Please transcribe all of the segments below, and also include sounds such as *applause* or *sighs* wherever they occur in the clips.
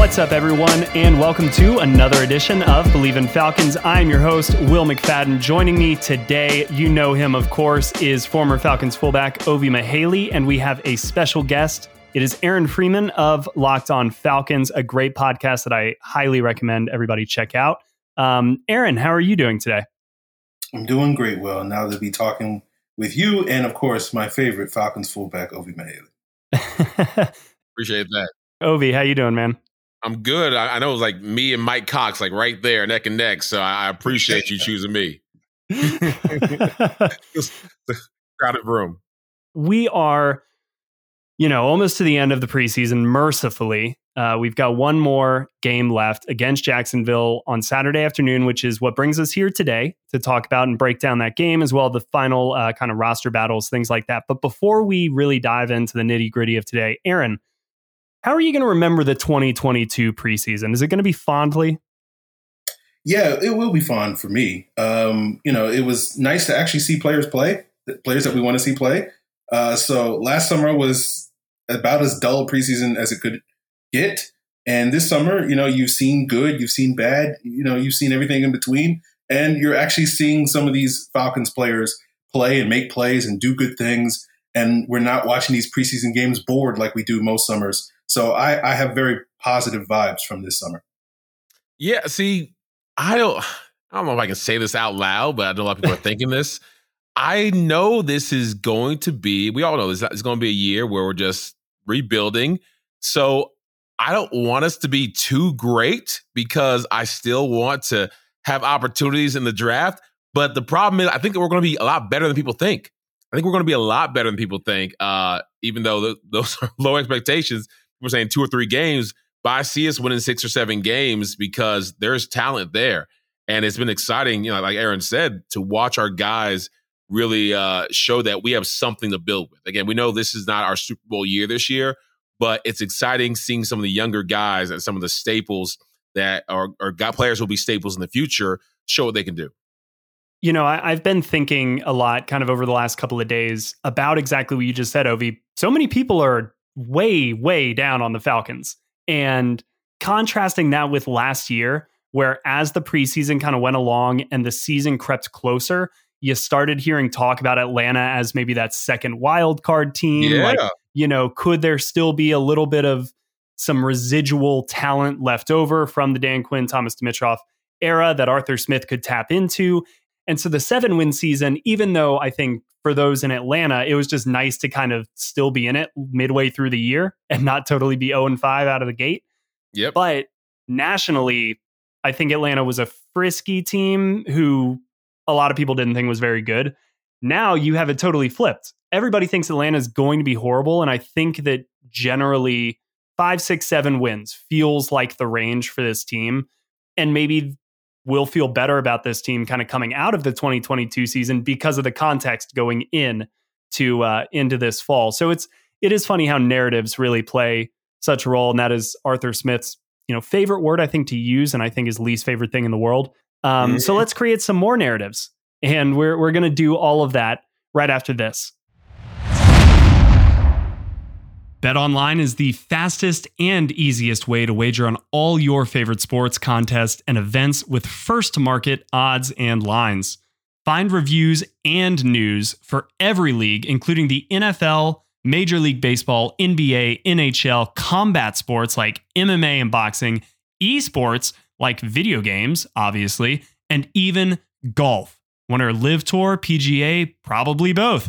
What's up, everyone, and welcome to another edition of Bleav in Falcons. I'm your host, Will McFadden. Joining me today, you know him, of course, is former Falcons fullback Ovie Mughelli, and we have a special guest. It is Aaron Freeman of Locked On Falcons, a great podcast that I highly recommend everybody check out. Um, Aaron, how are you doing today? I'm doing great, Will. Now to be talking with you and, of course, my favorite Falcons fullback, Ovie Mughelli. *laughs* Appreciate that. Ovie, how you doing, man? I'm good. I, I, know it was like me and Mike Cox, like right there, neck and neck. So I, I appreciate you choosing me. *laughs* crowded room. We are, you know, almost to the end of the preseason. Mercifully, uh, we've got one more game left against Jacksonville on Saturday afternoon, which is what brings us here today to talk about and break down that game as well the final uh, kind of roster battles, things like that. But before we really dive into the nitty gritty of today, Aaron how are you going to remember the 2022 preseason? Is it going to be fondly? Yeah, it will be fond for me. Um, you know, it was nice to actually see players play, players that we want to see play. Uh, so last summer was about as dull preseason as it could get. And this summer, you know, you've seen good, you've seen bad, you know, you've seen everything in between. And you're actually seeing some of these Falcons players play and make plays and do good things. And we're not watching these preseason games bored like we do most summers. So I, I have very positive vibes from this summer. Yeah, see, I don't I don't know if I can say this out loud, but I know a lot of people are thinking this. I know this is going to be, we all know this is going to be a year where we're just rebuilding. So I don't want us to be too great because I still want to have opportunities in the draft. But the problem is, I think we're going to be a lot better than people think. I think we're going to be a lot better than people think, uh, even though those *laughs* are low expectations we're saying two or three games, but I see us winning six or seven games because there's talent there. And it's been exciting, you know, like Aaron said, to watch our guys really uh, show that we have something to build with. Again, we know this is not our Super Bowl year this year, but it's exciting seeing some of the younger guys and some of the staples that are, are got players will be staples in the future show what they can do. You know, I, have been thinking a lot kind of over the last couple of days about exactly what you just said, Ovie. So many people are way, way down on the Falcons. And contrasting that with last year, where as the preseason kind of went along and the season crept closer, you started hearing talk about Atlanta as maybe that second wild card team. Yeah. Like, you know, could there still be a little bit of some residual talent left over from the Dan Quinn, Thomas Dimitroff era that Arthur Smith could tap into? And so the seven win season, even though I think for those in Atlanta, it was just nice to kind of still be in it midway through the year *laughs* and not totally be 0 and 5 out of the gate. Yep. But nationally, I think Atlanta was a frisky team who a lot of people didn't think was very good. Now you have it totally flipped. Everybody thinks Atlanta is going to be horrible. And I think that generally five, six, seven wins feels like the range for this team. And maybe will feel better about this team kind of coming out of the 2022 season because of the context going in to uh, into this fall. So it's it is funny how narratives really play such a role, and that is Arthur Smith's you know favorite word I think to use, and I think his least favorite thing in the world. Um, mm-hmm. So let's create some more narratives, and we're we're going to do all of that right after this. BetOnline is the fastest and easiest way to wager on all your favorite sports, contests, and events with first to market odds and lines. Find reviews and news for every league, including the NFL, Major League Baseball, NBA, NHL, combat sports like MMA and boxing, esports like video games, obviously, and even golf. Winner Live Tour, PGA, probably both.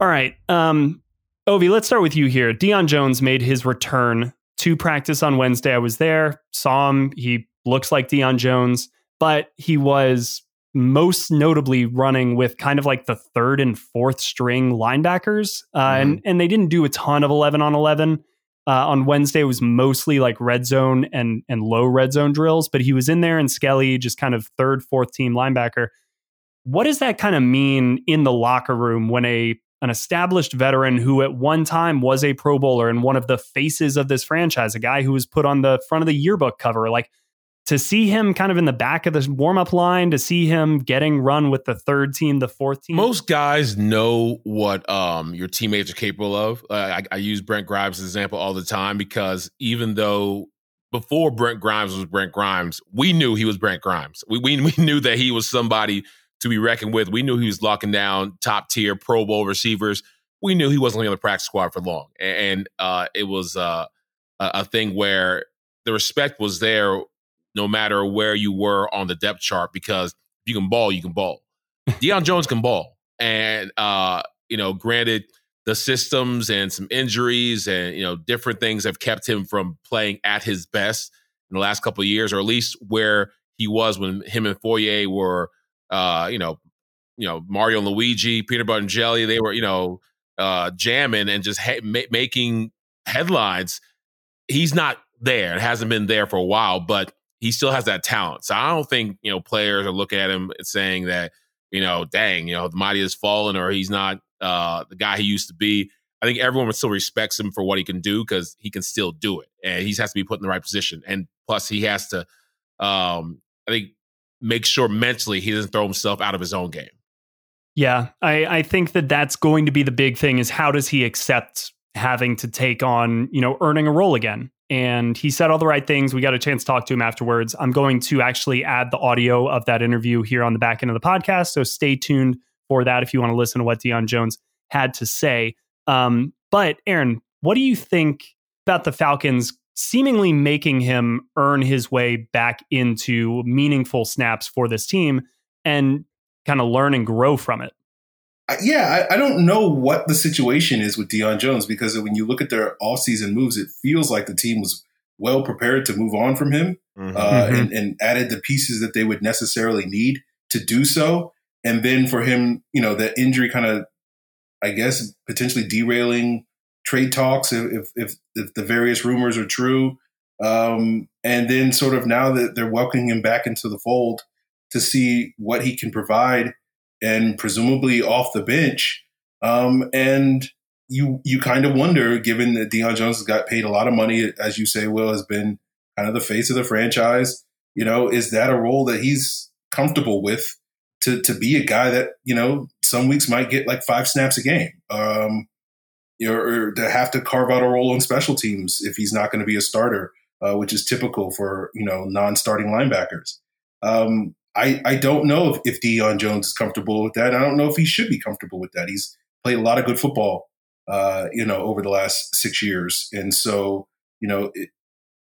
All right. Um, Ovie, let's start with you here. Deion Jones made his return to practice on Wednesday. I was there, saw him. He looks like Deion Jones, but he was most notably running with kind of like the third and fourth string linebackers. Uh, mm-hmm. and, and they didn't do a ton of 11 on 11. Uh, on Wednesday, it was mostly like red zone and, and low red zone drills, but he was in there and Skelly, just kind of third, fourth team linebacker. What does that kind of mean in the locker room when a an established veteran who at one time was a Pro Bowler and one of the faces of this franchise, a guy who was put on the front of the yearbook cover. Like to see him kind of in the back of the warm up line, to see him getting run with the third team, the fourth team. Most guys know what um, your teammates are capable of. Uh, I, I use Brent Grimes as an example all the time because even though before Brent Grimes was Brent Grimes, we knew he was Brent Grimes. We, we, we knew that he was somebody to be reckoned with. We knew he was locking down top tier Pro Bowl receivers. We knew he wasn't going to the practice squad for long, and uh, it was uh, a thing where the respect was there, no matter where you were on the depth chart, because if you can ball, you can ball. *laughs* Deion Jones can ball, and uh, you know, granted, the systems and some injuries and you know different things have kept him from playing at his best in the last couple of years, or at least where he was when him and Foye were uh, you know, you know Mario and Luigi, peanut butter and jelly. They were you know uh, jamming and just ha- ma- making headlines. He's not there. It hasn't been there for a while, but he still has that talent. So I don't think you know players are looking at him and saying that you know, dang, you know, the mighty has fallen or he's not uh, the guy he used to be. I think everyone still respects him for what he can do because he can still do it, and he has to be put in the right position. And plus, he has to. Um, I think make sure mentally he doesn't throw himself out of his own game. Yeah, I, I think that that's going to be the big thing is how does he accept having to take on, you know, earning a role again? And he said all the right things. We got a chance to talk to him afterwards. I'm going to actually add the audio of that interview here on the back end of the podcast. So stay tuned for that if you want to listen to what Deion Jones had to say. Um, but Aaron, what do you think about the Falcons seemingly making him earn his way back into meaningful snaps for this team and kind of learn and grow from it. Yeah, I, I, don't know what the situation is with Deion Jones because when you look at their offseason moves, it feels like the team was well prepared to move on from him mm-hmm. Uh, mm-hmm. And, and added the pieces that they would necessarily need to do so. And then for him, you know, that injury kind of, I guess, potentially derailing trade talks if if if the various rumors are true. Um, and then sort of now that they're welcoming him back into the fold to see what he can provide and presumably off the bench. Um, and you you kind of wonder, given that Deion Jones has got paid a lot of money, as you say, Will has been kind of the face of the franchise. You know, is that a role that he's comfortable with to to be a guy that you know some weeks might get like five snaps a game? Um, or to have to carve out a role on special teams if he's not going to be a starter, uh, which is typical for you know non-starting linebackers. Um, I I don't know if, if Deion Jones is comfortable with that. I don't know if he should be comfortable with that. He's played a lot of good football, uh, you know, over the last six years, and so you know, it,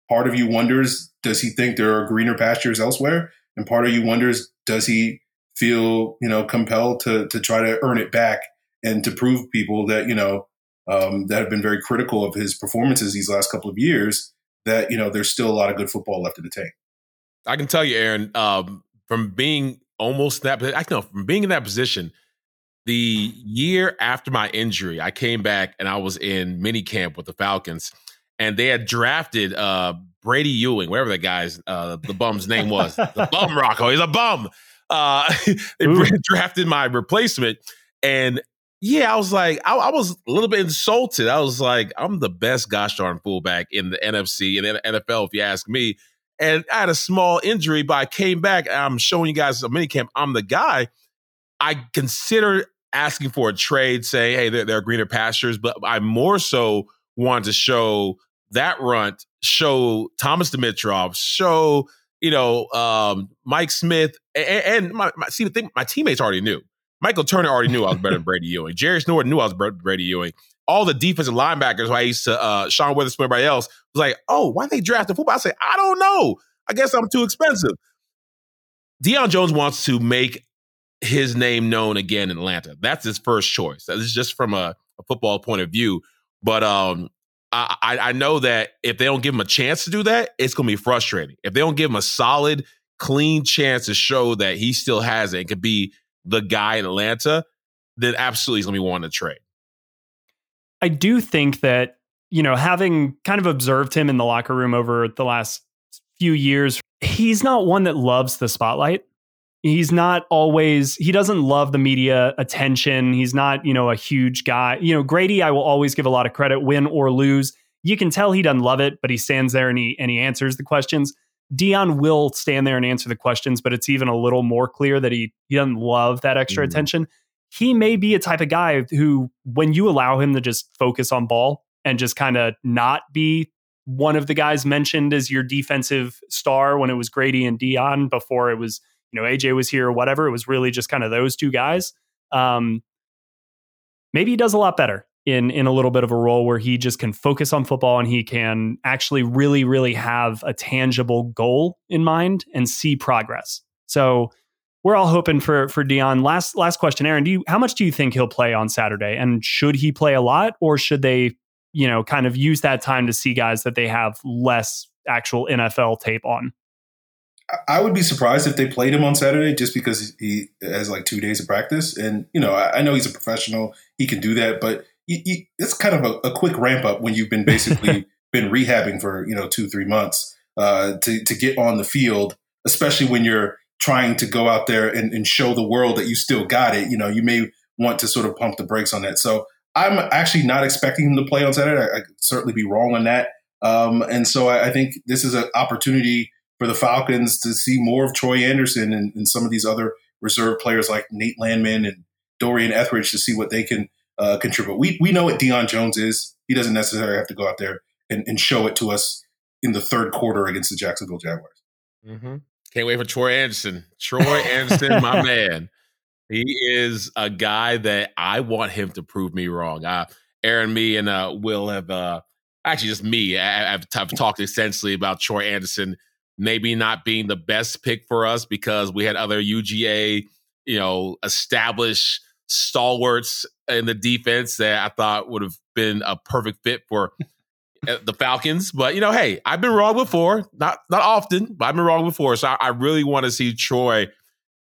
part of you wonders, does he think there are greener pastures elsewhere? And part of you wonders, does he feel you know compelled to to try to earn it back and to prove people that you know um, that have been very critical of his performances these last couple of years that you know there's still a lot of good football left in the tank. I can tell you, Aaron, um, from being almost that, I know from being in that position, the year after my injury, I came back and I was in mini camp with the Falcons, and they had drafted uh, Bradie Ewing, whatever that guy's uh, the bum's name was, *laughs* the bum Rocco, he's a bum. Uh, *laughs* they Ooh. *laughs* drafted my replacement, and yeah, I was like, I, I, was a little bit insulted. I was like, I'm the best gosh darn fullback in the NFC and NFL, if you ask me. And I had a small injury, but I came back. I'm showing you guys a mini camp. I'm the guy. I consider asking for a trade, say, hey, there, there are greener pastures, but I more so want to show that runt, show Thomas Dimitroff, show you know um, Mike Smith, and, and my, my, see the thing, my teammates already knew. Michael Turner already knew I was better than Bradie Ewing. Jerious Norwood knew I was better than Bradie Ewing. All the defensive linebackers, who I used to uh, Sean Weatherspoon, everybody else was like, "Oh, why they drafted football?" I say, "I don't know. I guess I'm too expensive." Deion Jones wants to make his name known again in Atlanta. That's his first choice. This is just from a, a football point of view. But um, I, I know that if they don't give him a chance to do that, it's going to be frustrating. If they don't give him a solid, clean chance to show that he still has it and could be the guy in Atlanta, then absolutely he's going to be wanting to trade. I do think that, you know, having kind of observed him in the locker room over the last few years, he's not one that loves the spotlight. He's not always, he doesn't love the media attention. He's not, you know, a huge guy. You know, Grady, I will always give a lot of credit, win or lose. You can tell he doesn't love it, but he stands there and he and he answers the questions. Deion will stand there and answer the questions, but it's even a little more clear that he, he doesn't love that extra mm. attention. He may be a type of guy who, when you allow him to just focus on ball and just kind of not be one of the guys mentioned as your defensive star when it was Grady and Deion before it was, you know, AJ was here or whatever. It was really just kind of those two guys. Um, maybe he does a lot better in in a little bit of a role where he just can focus on football and he can actually really really have a tangible goal in mind and see progress. So we're all hoping for for Deion. Last last question, Aaron. Do you how much do you think he'll play on Saturday? And should he play a lot, or should they, you know, kind of use that time to see guys that they have less actual NFL tape on? I would be surprised if they played him on Saturday just because he has like two days of practice. And, you know, I, I know he's a professional. He can do that. But you, you, it's kind of a, a, quick ramp up when you've been basically *laughs* been rehabbing for you know two three months uh, to to get on the field, especially when you're trying to go out there and, and, show the world that you still got it. You know, you may want to sort of pump the brakes on that. So I'm actually not expecting him to play on Saturday. I, I could certainly be wrong on that. Um, and so I, I, think this is an opportunity for the Falcons to see more of Troy Andersen and, and some of these other reserve players like Nate Landman and Dorian Etheridge to see what they can uh, contribute. We we know what Deion Jones is. He doesn't necessarily have to go out there and, and show it to us in the third quarter against the Jacksonville Jaguars. Mm-hmm. Can't wait for Troy Andersen. Troy *laughs* Andersen, my man. He is a guy that I want him to prove me wrong. Uh, Aaron, me, and uh, Will have uh, actually just me. I, have I've talked extensively about Troy Andersen maybe not being the best pick for us because we had other UGA, you know, established stalwarts in the defense that I thought would have been a perfect fit for uh, the Falcons. But you know, hey, I've been wrong before. Not not often, but I've been wrong before. So I, I really want to see Troy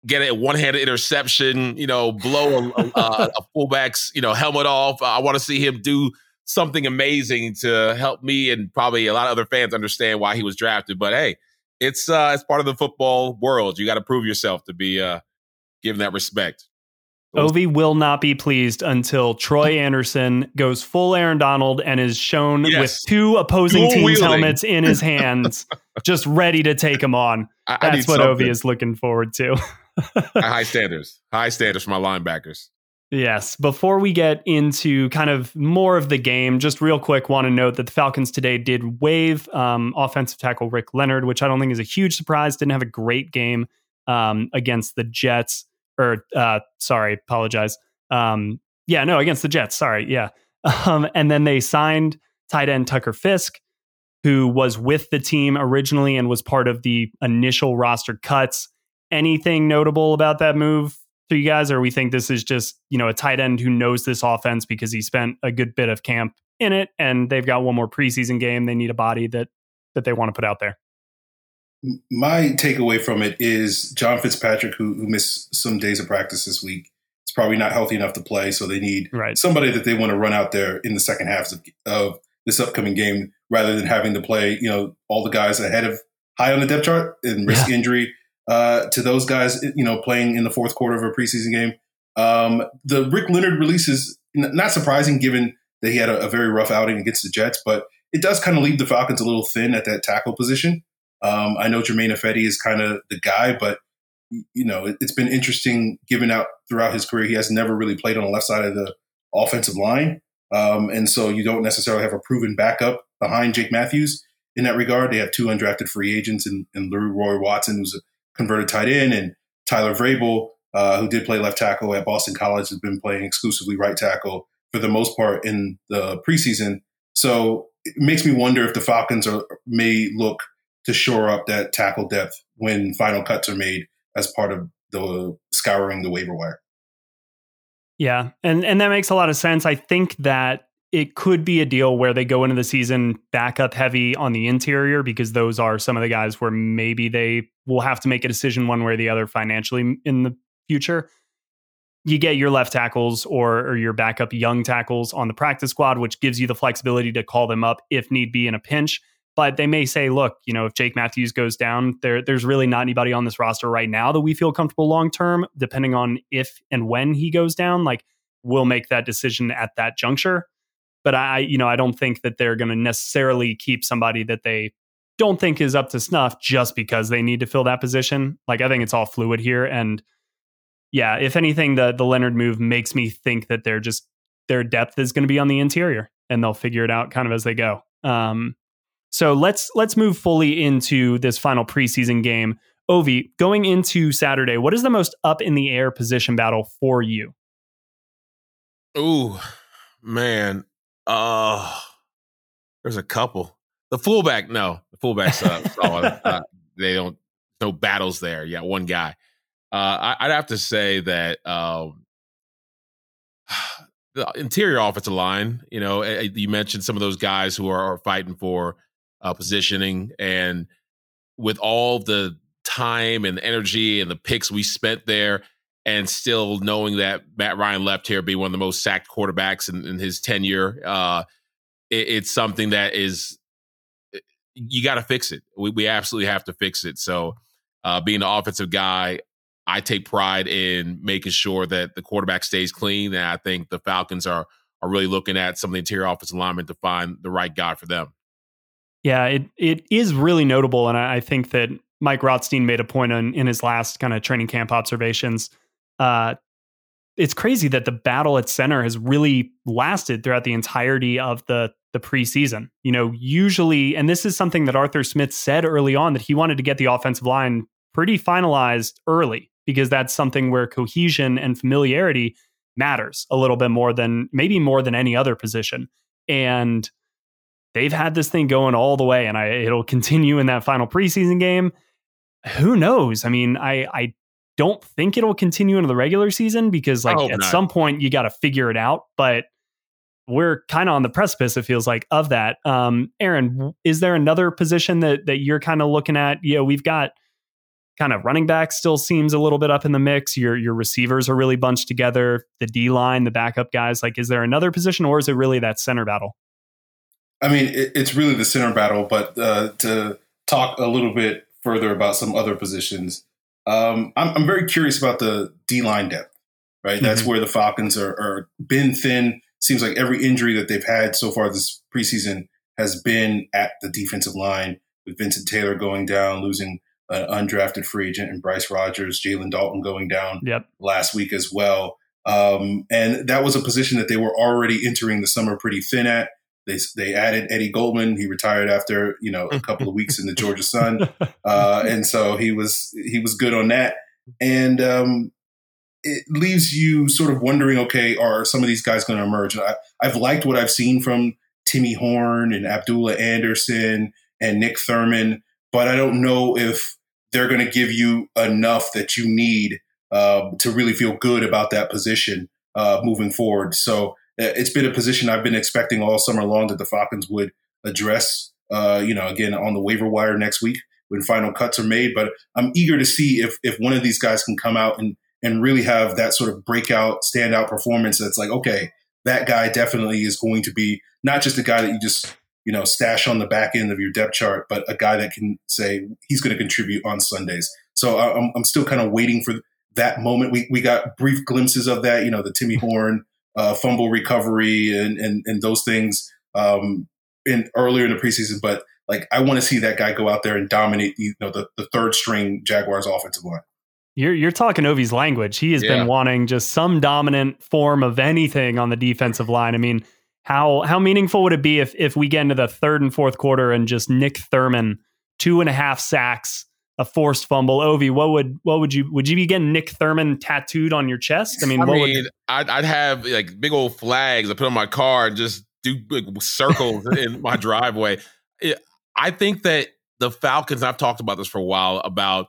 get a one-handed interception. You know, blow a, a, a *laughs* fullback's you know helmet off. I want to see him do something amazing to help me and probably a lot of other fans understand why he was drafted. But hey, it's uh it's part of the football world. You got to prove yourself to be uh given that respect. Ovie will not be pleased until Troy Andersen goes full Aaron Donald and is shown yes. with two opposing Dual teams' wielding. helmets in his *laughs* hands, just ready to take him on. I, I That's what something. Ovie is looking forward to. high standards, high standards for my linebackers. Yes. Before we get into kind of more of the game, just real quick, want to note that the Falcons today did waive um, offensive tackle Rick Leonard, which I don't think is a huge surprise. Didn't have a great game um, against the Jets or uh, sorry, apologize. Um, yeah, no, against the Jets. Sorry, yeah. *laughs* Um, and then they signed tight end Tucker Fisk, who was with the team originally and was part of the initial roster cuts. Anything notable about that move to you guys, or we think this is just you know a tight end who knows this offense because he spent a good bit of camp in it, and they've got one more preseason game. They need a body that that they want to put out there my takeaway from it is John Fitzpatrick, who, who missed some days of practice this week, is probably not healthy enough to play. So they need right. somebody that they want to run out there in the second half of, of, this upcoming game rather than having to play, you know, all the guys ahead of high on the depth chart and risk yeah. injury uh, to those guys, you know, playing in the fourth quarter of a preseason game. Um, the Rick Leonard release is not surprising given that he had a, a very rough outing against the Jets, but it does kind of leave the Falcons a little thin at that tackle position. Um, I know Jermaine Ifedi is kind of the guy, but you know, it, has been interesting given out throughout his career. He has never really played on the left side of the offensive line. Um, and so you don't necessarily have a proven backup behind Jake Matthews in that regard. They have two undrafted free agents in, in Leroy Watson, who's a converted tight end, and Tyler Vrabel, uh, who did play left tackle at Boston College, has been playing exclusively right tackle for the most part in the preseason. So it makes me wonder if the Falcons are may look to shore up that tackle depth when final cuts are made as part of the scouring the waiver wire. Yeah, and and that makes a lot of sense. I think that it could be a deal where they go into the season backup heavy on the interior because those are some of the guys where maybe they will have to make a decision one way or the other financially in the future. You get your left tackles or, or your backup young tackles on the practice squad, which gives you the flexibility to call them up if need be in a pinch. But they may say, look, you know, if Jake Matthews goes down, there, there's really not anybody on this roster right now that we feel comfortable long term, depending on if and when he goes down. Like, we'll make that decision at that juncture. But I, you know, I don't think that they're going to necessarily keep somebody that they don't think is up to snuff just because they need to fill that position. Like, I think it's all fluid here. And yeah, if anything, the the Leonard move makes me think that they're just their depth is going to be on the interior and they'll figure it out kind of as they go. Um, so let's let's move fully into this final preseason game. Ovie, going into Saturday, what is the most up in the air position battle for you? Ooh, man. Uh there's a couple. The fullback, no. The fullback's uh, *laughs* uh, they don't no battles there. Yeah, one guy. Uh I, would have to say that um *sighs* the interior offensive line, you know, eh, eh, you mentioned some of those guys who are, are fighting for uh, positioning. And with all the time and energy and the picks we spent there, and still knowing that Matt Ryan left here be one of the most sacked quarterbacks in, in his tenure, uh, it, it's something that is you got to fix it. We, we absolutely have to fix it. So, uh, being the offensive guy, I take pride in making sure that the quarterback stays clean. And I think the Falcons are are really looking at some of the interior offensive linemen to find the right guy for them. Yeah, it it is really notable, and I, I think that Mike Rothstein made a point on in his last kind of training camp observations. Uh, it's crazy that the battle at center has really lasted throughout the entirety of the the preseason. You know, usually, and this is something that Arthur Smith said early on that he wanted to get the offensive line pretty finalized early because that's something where cohesion and familiarity matters a little bit more than maybe more than any other position. And they've had this thing going all the way, and I, it'll continue in that final preseason game. Who knows? I mean, I I don't think it'll continue into the regular season because like at not. some point you got to figure it out. But we're kind of on the precipice. It feels like of that. Um, Aaron, is there another position that that you're kind of looking at? You know, we've got kind of running back still seems a little bit up in the mix. Your your receivers are really bunched together. The D line, the backup guys. Like, is there another position, or is it really that center battle? I mean, it, it's really the center battle, but uh, to talk a little bit further about some other positions, um, I'm, I'm, very curious about the D line depth. Right, mm-hmm. that's where the Falcons are, are been thin. Seems like every injury that they've had so far this preseason has been at the defensive line. With Vincent Taylor going down, losing an undrafted free agent, and Bryce Rogers, Jalen Dalton going down yep. last week as well. Um, and that was a position that they were already entering the summer pretty thin at. They they added Eddie Goldman. He retired after you know a couple of weeks in the Georgia Sun, *laughs* uh, and so he was he was good on that. And um, it leaves you sort of wondering, okay, are some of these guys going to emerge? I, I've liked what I've seen from Timmy Horne and Abdullah Anderson and Nick Thurman, but I don't know if they're going to give you enough that you need uh, to really feel good about that position uh, moving forward. So Uh, it's been a position I've been expecting all summer long that the Falcons would address. Uh, you know, again on the waiver wire next week when final cuts are made. But I'm eager to see if if one of these guys can come out and and really have that sort of breakout, standout performance. That's like, okay, that guy definitely is going to be not just a guy that you just you know stash on the back end of your depth chart, but a guy that can say he's going to contribute on Sundays. So uh, I'm, I'm still kind of waiting for that moment. We we got brief glimpses of that. You know, the Timmy mm-hmm. Horne uh, fumble recovery and, and, and those things um, in earlier in the preseason. But like, I want to see that guy go out there and dominate, you know, the, the third string Jaguars offensive line. You're you're talking Ovie's language. He has yeah. been wanting just some dominant form of anything on the defensive line. I mean, how how meaningful would it be if if we get into the third and fourth quarter and just Nick Thurman two and a half sacks, a forced fumble? Ovie, what would what would you would you be getting Nick Thurman tattooed on your chest? I mean, I mean, would, I'd, I'd have like big old flags I put on my car and just do big circles *laughs* in my driveway. I think that the Falcons. I've talked about this for a while about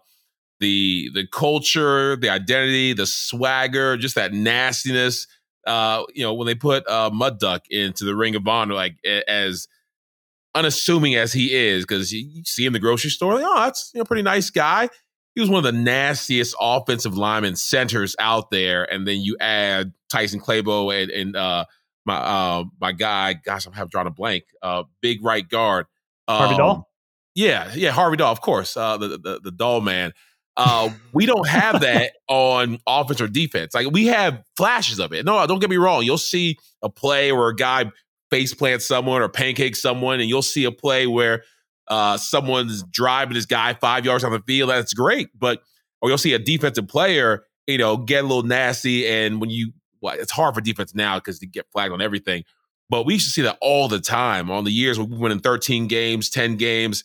the the culture, the identity, the swagger, just that nastiness. Uh, you know, when they put uh, Mud Duck into the Ring of Honor, like as unassuming as he is, because you see him in the grocery store, like, oh, that's you know, pretty nice guy. He was one of the nastiest offensive linemen centers out there, and then you add Tyson Clabo and, and uh, my uh, my guy. Gosh, I'm having drawn a blank. Uh, big right guard, um, Harvey Dahl. Yeah, yeah, Harvey Dahl, of course. Uh, the the the Dahl man. Uh, we don't have that *laughs* on offense or defense. Like we have flashes of it. No, don't get me wrong. You'll see a play where a guy face plants someone or pancake someone, and you'll see a play where uh, someone's driving this guy five yards on the field. That's great, but or you'll see a defensive player, you know, get a little nasty, and when you, well, it's hard for defense now because they get flagged on everything. But we used to see that all the time on the years we went in 13 games, 10 games,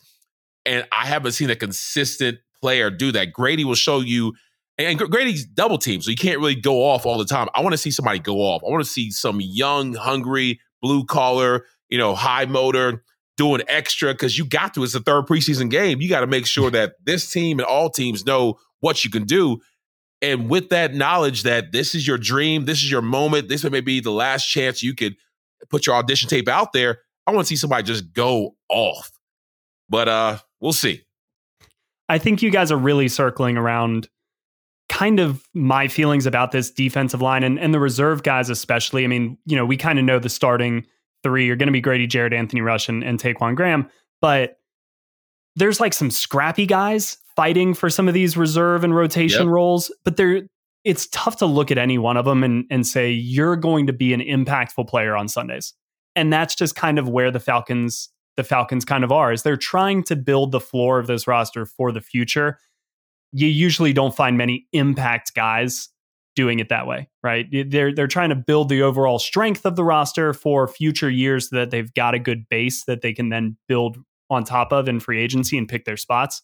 and I haven't seen a consistent player do that. Grady will show you, and Grady's double team, so you can't really go off all the time. I want to see somebody go off. I want to see some young, hungry, blue collar, you know, high motor doing extra because you got to. It's the third preseason game. You got to make sure that this team and all teams know what you can do. And with that knowledge that this is your dream, this is your moment, this may be the last chance you could put your audition tape out there. I want to see somebody just go off. But uh we'll see. I think you guys are really circling around kind of my feelings about this defensive line and, and the reserve guys, especially. I mean, you know, we kind of know the starting three are going to be Grady Jarrett, Anthony Rush, and, and Ta'Quon Graham, but there's like some scrappy guys fighting for some of these reserve and rotation yep. roles, but they're it's tough to look at any one of them and, and say you're going to be an impactful player on Sundays. And that's just kind of where the Falcons the Falcons kind of are is they're trying to build the floor of this roster for the future. You usually don't find many impact guys doing it that way, right? They're they're trying to build the overall strength of the roster for future years so that they've got a good base that they can then build on top of in free agency and pick their spots.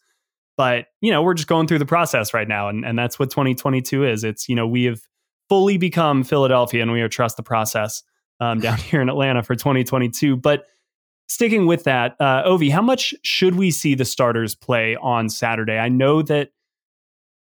But, you know, we're just going through the process right now and and that's what 2022 is. It's, you know, we have fully become Philadelphia and we are trust the process um, down *laughs* here in Atlanta for 2022, but sticking with that, uh, Ovie, how much should we see the starters play on Saturday? I know that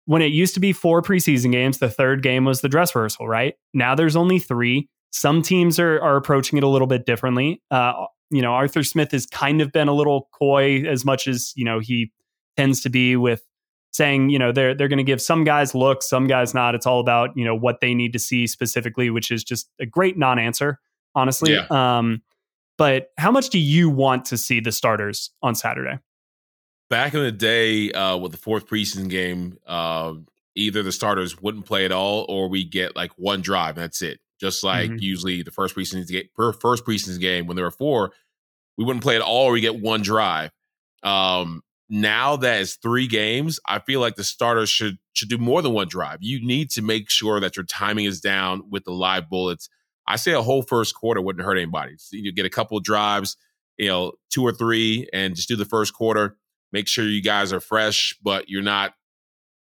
when it used to be four preseason games, the third game was the dress rehearsal, right? Now there's only three. Some teams are, are approaching it a little bit differently. Uh, you know, Arthur Smith has kind of been a little coy as much as, you know, he tends to be with saying, you know, they're they're going to give some guys looks, some guys not. It's all about, you know, what they need to see specifically, which is just a great non-answer, honestly. Yeah. Um, but how much do you want to see the starters on Saturday? Back in the day, uh, with the fourth preseason game, uh, either the starters wouldn't play at all, or we get like one drive. that's it. Just like mm-hmm. usually the first preseason game, first preseason game when there were four, we wouldn't play at all, or we get one drive. Um, now that it's three games, I feel like the starters should should do more than one drive. You need to make sure that your timing is down with the live bullets I say a whole first quarter wouldn't hurt anybody. So you get a couple of drives, you know, two or three, and just do the first quarter. Make sure you guys are fresh, but you're not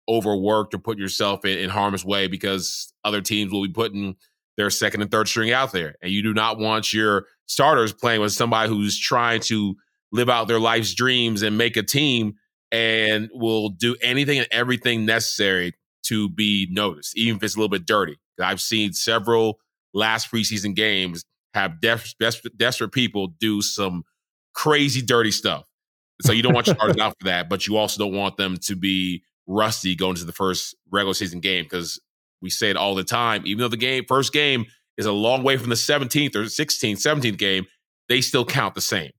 overworked or put yourself in, in harm's way because other teams will be putting their second and third string out there. And you do not want your starters playing with somebody who's trying to live out their life's dreams and make a team and will do anything and everything necessary to be noticed, even if it's a little bit dirty. I've seen several last preseason games have des- des- desperate people do some crazy dirty stuff. So you don't want your *laughs* starters out for that, but you also don't want them to be rusty going into the first regular season game because we say it all the time. Even though the game first game is a long way from the 17th or 16th, 17th game, they still count the same.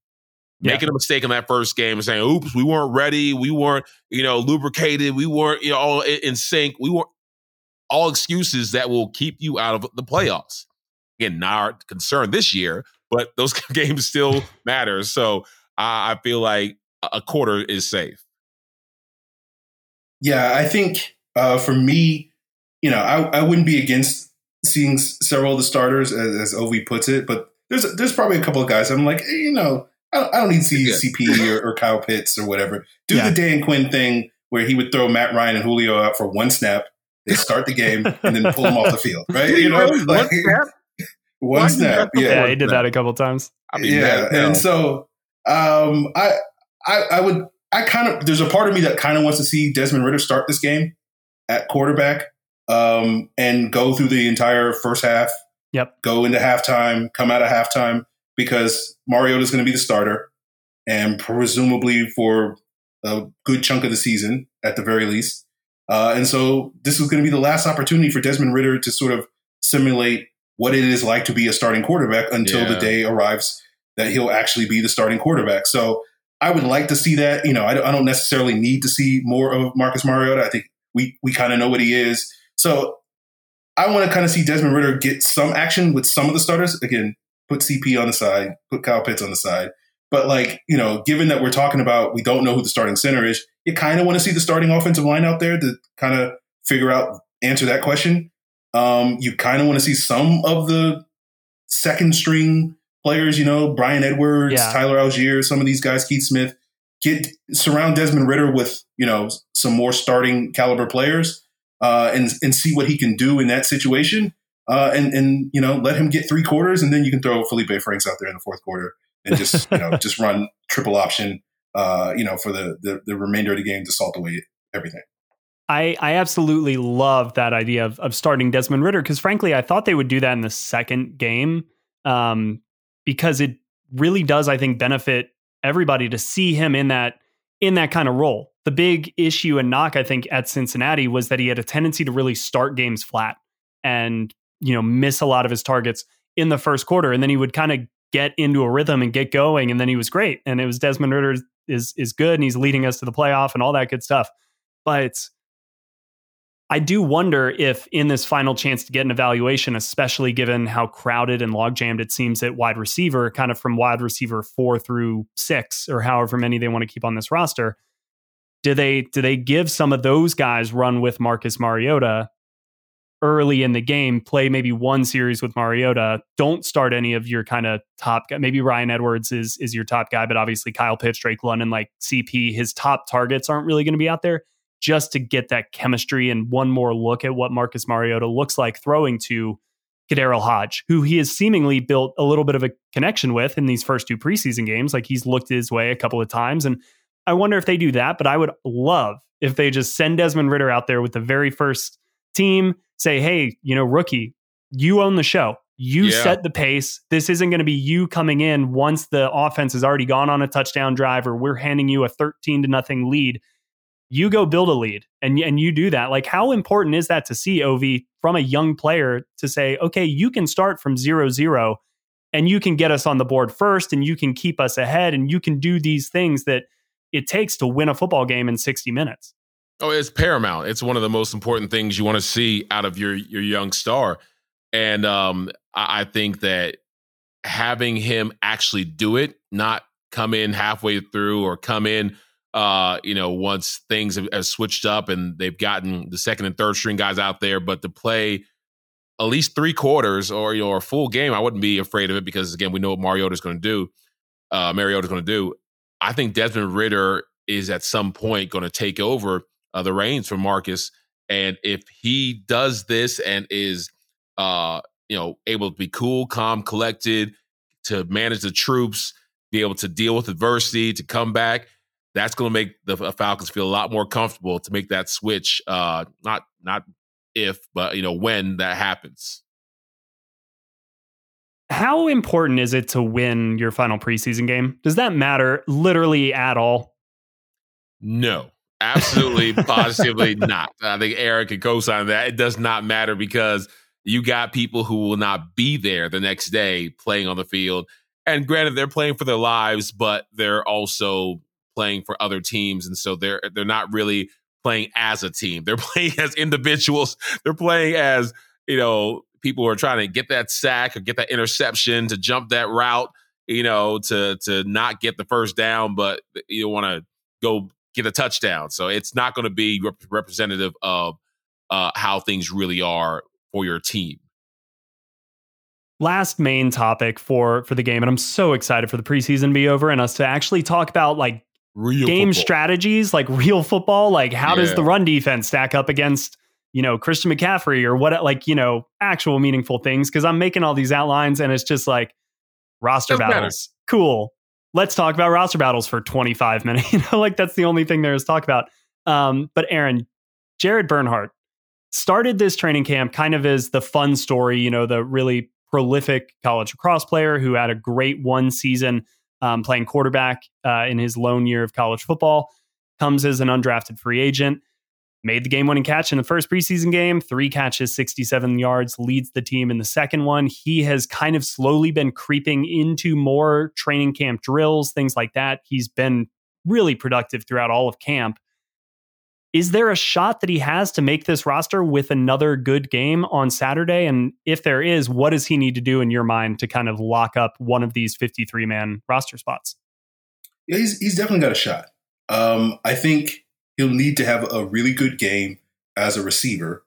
Yeah. Making a mistake in that first game and saying, "Oops, we weren't ready. We weren't, you know, lubricated. We weren't, you know, all in sync. We weren't." All excuses that will keep you out of the playoffs again, not our concern this year, but those *laughs* games still matter. So I, I feel like a quarter is safe. Yeah, I think Uh, for me, you know, I, I wouldn't be against seeing several of the starters, as, as Ovie puts it, but there's there's probably a couple of guys I'm like, eh, you know, I don't, I don't need to see Yeah. CP or, or Kyle Pitts or whatever. Do Yeah. the Dan Quinn thing where he would throw Matt Ryan and Julio out for one snap. They start the game and then pull them off the field, right? You know, like, *laughs* One snap? one snap. Yeah, Yeah, he did that a couple times. I mean, yeah. that- And so, um, I, I, I would, I kind of, there's a part of me that kind of wants to see Desmond Ridder start this game at quarterback, um, and go through the entire first half. Yep. Go into halftime, come out of halftime because Mariota's going to be the starter, and presumably for a good chunk of the season at the very least. Uh, and so this is going to be the last opportunity for Desmond Ridder to sort of simulate what it is like to be a starting quarterback until the day arrives that he'll actually be the starting quarterback. So I would like to see that. You know, I don't, I don't necessarily need to see more of Marcus Mariota. I think we we kind of know what he is. So I want to kind of see Desmond Ridder get some action with some of the starters. Again, put CP on the side, put Kyle Pitts on the side. But like, you know, given that we're talking about we don't know who the starting center is, you kind of want to see the starting offensive line out there to kind of figure out answer that question. Um, you kind of want to see some of the second string players, you know, Bryan Edwards, Yeah. Tyler Allgeier, some of these guys, Keith Smith, get surround Desmond Ridder with, you know, some more starting caliber players uh, and and see what he can do in that situation. Uh, and and you know, let him get three quarters, and then you can throw Felipe Franks out there in the fourth quarter and just *laughs* you know just run triple option. Uh, you know, for the, the the remainder of the game to salt away everything. I, I absolutely love that idea of, of starting Desmond Ridder because, frankly, I thought they would do that in the second game um, because it really does, I think, benefit everybody to see him in that in that kind of role. The big issue and knock, I think, at Cincinnati was that he had a tendency to really start games flat and you know miss a lot of his targets in the first quarter, and then he would kind of get into a rhythm and get going, and then he was great. And it was Desmond Ridder is is good, and he's leading us to the playoff and all that good stuff. But I do wonder if in this final chance to get an evaluation, especially given how crowded and log jammed it seems at wide receiver, kind of from wide receiver four through six or however many they want to keep on this roster, do they do they give some of those guys run with Marcus Mariota early in the game, play maybe one series with Mariota, don't start any of your kind of top guy. Maybe Ryan Edwards is is your top guy, but obviously Kyle Pitts, Drake London, like CP, his top targets aren't really going to be out there just to get that chemistry and one more look at what Marcus Mariota looks like throwing to KhaDarel Hodge, who he has seemingly built a little bit of a connection with in these first two preseason games. Like he's looked his way a couple of times. And I wonder if they do that, but I would love if they just send Desmond Ridder out there with the very first team, say, hey, you know, rookie, you own the show. You Yeah. set the pace. This isn't going to be you coming in once the offense has already gone on a touchdown drive or we're handing you a 13 to nothing lead you go build a lead and and you do that. Like how important is that to see ov from a young player to say okay you can start from zero zero and you can get us on the board first and you can keep us ahead and you can do these things that it takes to win a football game in 60 minutes Oh, it's paramount. It's one of the most important things you want to see out of your your young star, and um, I, I think that having him actually do it, not come in halfway through or come in, uh, you know, once things have, have switched up and they've gotten the second and third string guys out there, but to play at least three quarters or you know a full game, I wouldn't be afraid of it because again, we know what Mariota's going to do. Uh, Mariota's going to do. I think Desmond Ridder is at some point going to take over uh, the reins from Marcus. And if he does this and is, uh, you know, able to be cool, calm, collected, to manage the troops, be able to deal with adversity, to come back, that's going to make the uh, Falcons feel a lot more comfortable to make that switch. Uh, not not if, but you know when that happens. how important is it to win your final preseason game does that matter literally at all No, absolutely, *laughs* positively not. I think Eric could co-sign that. It does not matter because you got people who will not be there the next day playing on the field. And granted, they're playing for their lives, but they're also playing for other teams, and so they're they're not really playing as a team. They're *laughs* playing as individuals. They're playing as you know people who are trying to get that sack or get that interception to jump that route. You know, to to not get the first down, but you want to go get a touchdown. So it's not going to be rep- representative of uh, how things really are for your team. Last main topic for for the game, and I'm so excited for the preseason to be over and us to actually talk about like Real game football. strategies, like real football. Like how does the run defense stack up against you know Christian McCaffrey or what? Like you know actual meaningful things. Because I'm making all these outlines and it's just like roster Doesn't matter. battles. Cool. Let's talk about roster battles for 25 *laughs* minutes. You know, like that's the only thing there is to talk about. Um, but Aaron, Jared Bernhardt started this training camp kind of as the fun story. You know, the really prolific college lacrosse player who had a great one season um, playing quarterback uh, in his lone year of college football. Comes as an undrafted free agent. Made the game winning catch in the first preseason game, three catches, 67 yards, leads the team in the second one. He has kind of slowly been creeping into more training camp drills, things like that. He's been really productive throughout all of camp. Is there a shot that he has to make this roster with another good game on Saturday? And if there is, what does he need to do in your mind to kind of lock up one of these 53 man roster spots? Yeah, he's he's definitely got a shot. Um, I think he'll need to have a really good game as a receiver,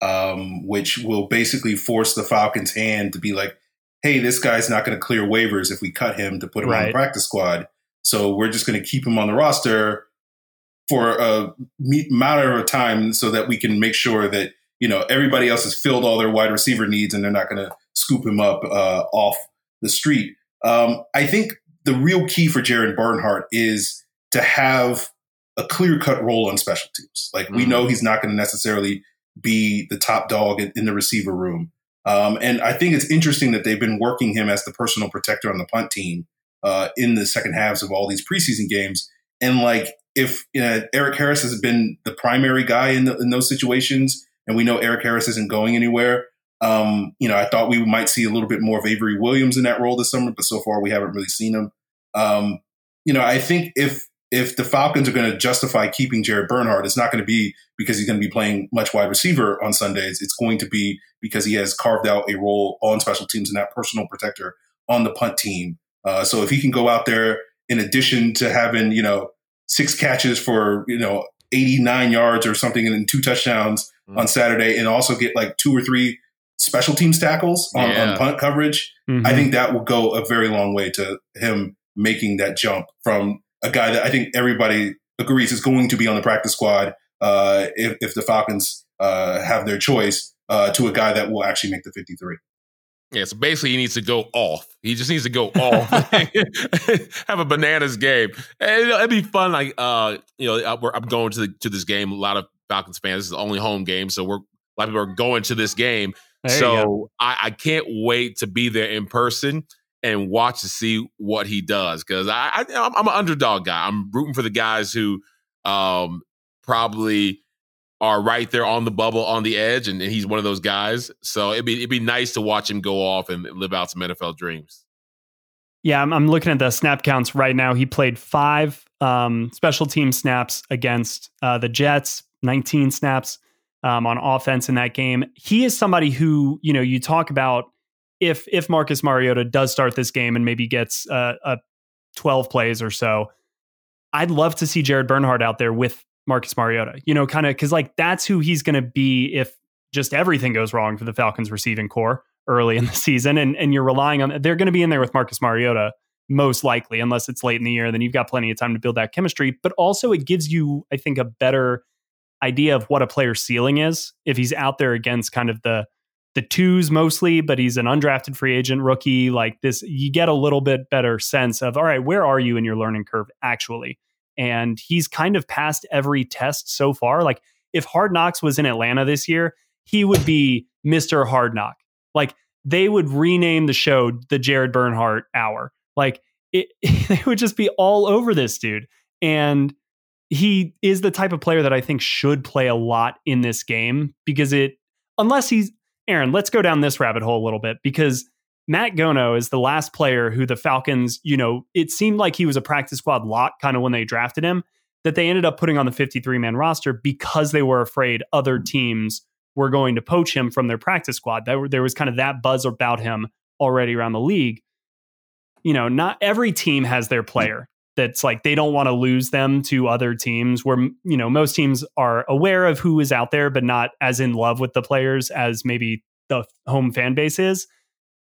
um, which will basically force the Falcons' hand to be like, "Hey, this guy's not going to clear waivers if we cut him to put him on the practice squad. So we're just going to keep him on the roster for a matter of time, so that we can make sure that you know everybody else has filled all their wide receiver needs, and they're not going to scoop him up uh, off the street." Um, I think the real key for Jared Bernhardt is to have a clear cut role on special teams. Like we Mhm. know he's not going to necessarily be the top dog in, in the receiver room. Um, and I think it's interesting that they've been working him as the personal protector on the punt team uh, in the second halves of all these preseason games. And like if you know, Erik Harris has been the primary guy in, the, in those situations, and we know Erik Harris isn't going anywhere. Um, you know, I thought we might see a little bit more of Avery Williams in that role this summer, but so far we haven't really seen him. Um, you know, I think if if the Falcons are going to justify keeping Jared Bernhardt, it's not going to be because he's going to be playing much wide receiver on Sundays. It's going to be because he has carved out a role on special teams and that personal protector on the punt team. Uh, so if he can go out there, in addition to having you know six catches for you know 89 yards or something and then two touchdowns Mm. on Saturday, and also get like two or three special teams tackles on, Yeah. on punt coverage, Mm-hmm. I think that will go a very long way to him making that jump from a guy that I think everybody agrees is going to be on the practice squad uh, if, if the Falcons uh, have their choice uh, to a guy that will actually make the 53. Yeah, so basically he needs to go off. He just needs to go off, *laughs* have a bananas game. And it'd be fun. Like, uh, you know, I'm going to the, to this game. A lot of Falcons fans. This is the only home game, so we're a lot of people are going to this game. There so I, I can't wait to be there in person and watch to see what he does because I, I I'm, I'm an underdog guy. I'm rooting for the guys who um, probably are right there on the bubble on the edge, and, and he's one of those guys. So it'd be it'd be nice to watch him go off and live out some NFL dreams. Yeah, I'm, I'm looking at the snap counts right now. He played five um, special team snaps against uh, the Jets, 19 snaps um, on offense in that game. He is somebody who, you know, you talk about if if Marcus Mariota does start this game and maybe gets uh, a 12 plays or so, I'd love to see Jared Bernhardt out there with Marcus Mariota. You know, kind of because like that's who he's going to be if just everything goes wrong for the Falcons receiving corps early in the *laughs* season, and and you're relying on they're going to be in there with Marcus Mariota most likely, unless it's late in the year. Then you've got plenty of time to build that chemistry. But also, it gives you, I think, a better idea of what a player's ceiling is if he's out there against kind of the the twos mostly, but he's an undrafted free agent rookie like this. You get a little bit better sense of all right, where are you in your learning curve actually? And he's kind of passed every test so far. Like if Hard Knocks was in Atlanta this year, he would be Mr. Hard Knock. Like they would rename the show the Jared Bernhardt Hour. Like it, *laughs* they would just be all over this dude. And he is the type of player that I think should play a lot in this game because it, unless he's Aaron, let's go down this rabbit hole a little bit because Matt Gono is the last player who the Falcons, you know, it seemed like he was a practice squad lock kind of when they drafted him, that they ended up putting on the 53 man roster because they were afraid other teams were going to poach him from their practice squad. That, there was kind of that buzz about him already around the league. You know, not every team has their player. that's like they don't want to lose them to other teams where you know most teams are aware of who is out there but not as in love with the players as maybe the home fan base is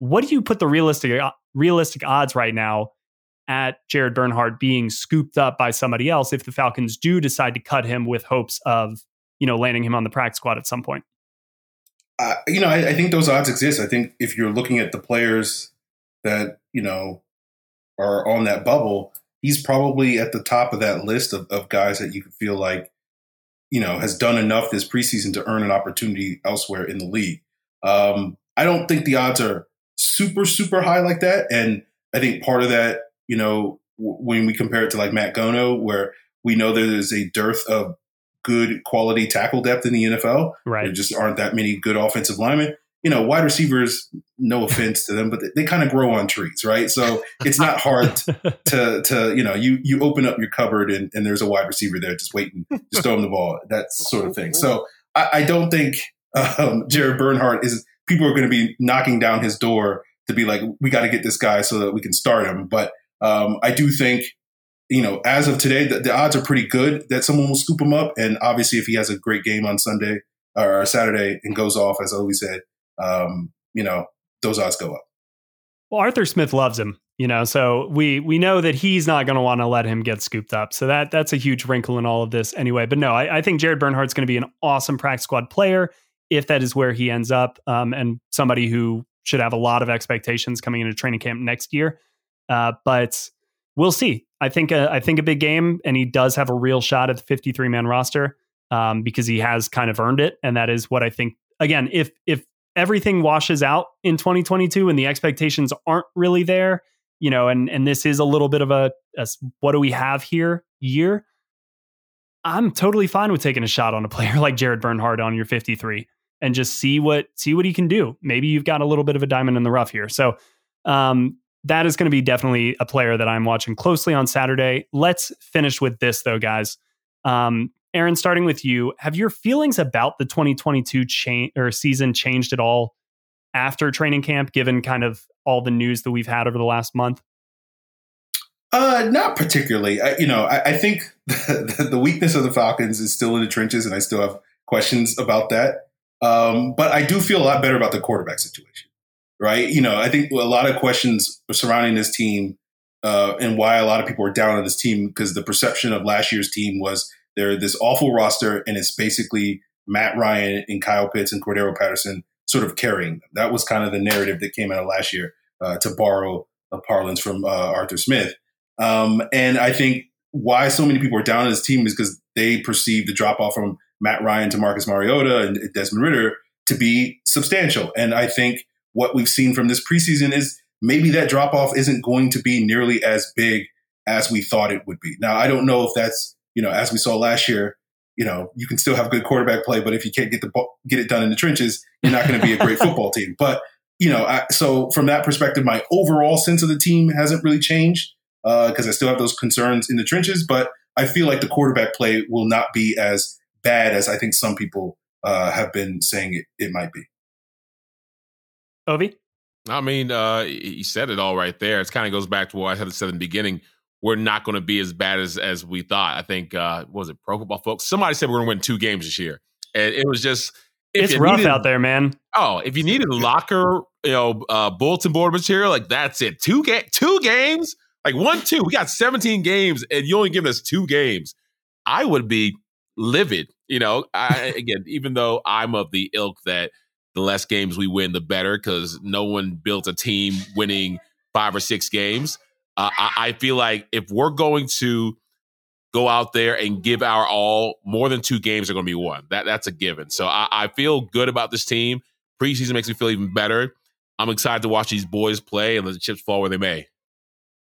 what do you put the realistic uh, realistic odds right now at Jared Bernhardt being scooped up by somebody else if the Falcons do decide to cut him with hopes of you know landing him on the practice squad at some point uh, you know I, I think those odds exist I think if you're looking at the players that you know are on that bubble he's probably at the top of that list of, of guys that you feel like, you know, has done enough this preseason to earn an opportunity elsewhere in the league. Um, I don't think the odds are super, super high like that. And I think part of that, you know, w- when we compare it to like Matt Gono, where we know there is a dearth of good quality tackle depth in the NFL. Right. There just aren't that many good offensive linemen you know, wide receivers, no offense to them, but they, they kind of grow on trees, right? So it's not hard *laughs* to, to, you know, you, you open up your cupboard and, and there's a wide receiver there just waiting, just *laughs* throw him the ball, that sort of thing. So I, I don't think um, Jared Bernhardt is, people are going to be knocking down his door to be like, we got to get this guy so that we can start him. But um, I do think, you know, as of today, the, the odds are pretty good that someone will scoop him up. And obviously, if he has a great game on Sunday or Saturday and goes off, as always said, um, you know, those odds go up. Well, Arthur Smith loves him, you know, so we we know that he's not going to want to let him get scooped up. So that that's a huge wrinkle in all of this anyway. But no, I, I think Jared Bernhardt's going to be an awesome practice squad player if that is where he ends up, um, and somebody who should have a lot of expectations coming into training camp next year. Uh, but we'll see. I think a, I think a big game, and he does have a real shot at the 53 man roster um, because he has kind of earned it, and that is what I think. Again, if if everything washes out in 2022 and the expectations aren't really there, you know, and and this is a little bit of a, a what do we have here year. I'm totally fine with taking a shot on a player *laughs* like Jared Bernhardt on your 53 and just see what see what he can do. Maybe you've got a little bit of a diamond in the rough here. So um, that is going to be definitely a player that I'm watching closely on Saturday. Let's finish with this though, guys. Um, Aaron, starting with you, have your feelings about the 2022 change or season changed at all after training camp, given kind of all the news that we've had over the last month? Uh, not particularly. I, you know, I, I think *laughs* the, the, weakness of the Falcons is still in the trenches, and I still have questions about that. Um, but I do feel a lot better about the quarterback situation, right? You know, I think a lot of questions surrounding this team uh, and why a lot of people are down on this team because the perception of last year's team was they're this awful roster, and it's basically Matt Ryan and Kyle Pitts and Cordarrelle Patterson sort of carrying them. That was kind of the narrative that came out of last year, uh, to borrow a parlance from uh, Arthur Smith. Um, and I think why so many people are down on this team is because they perceive the drop off from Matt Ryan to Marcus Mariota and Desmond Ridder to be substantial. And I think what we've seen from this preseason is maybe that drop off isn't going to be nearly as big as we thought it would be. Now, I don't know if that's you know, as we saw last year, you know, you can still have good quarterback play, but if you can't get the get it done in the trenches, you're not going to be a great *laughs* football team. But you know, I, so from that perspective, my overall sense of the team hasn't really changed because uh, I still have those concerns in the trenches. But I feel like the quarterback play will not be as bad as I think some people uh, have been saying it, it might be. Ovie? I mean, uh, he said it all right there. It kind of goes back to what I had said in the beginning we're not going to be as bad as as we thought. I think uh was it Pro Football Focus? Somebody said we're going to win two games this year, and it was just it's rough needed, out there, man. Oh, if you needed locker, you know, uh, bulletin board material, like that's it. Two game, two games, like one, two. We got seventeen games, and you only give us two games. I would be livid. You know, I, again, even though I'm of the ilk that the less games we win, the better, because no one built a team winning five or six games. Uh, I, I feel like if we're going to go out there and give our all, more than two games are going to be won. That that's a given. So I, I, feel good about this team. Preseason makes me feel even better. I'm excited to watch these boys play and let the chips fall where they may.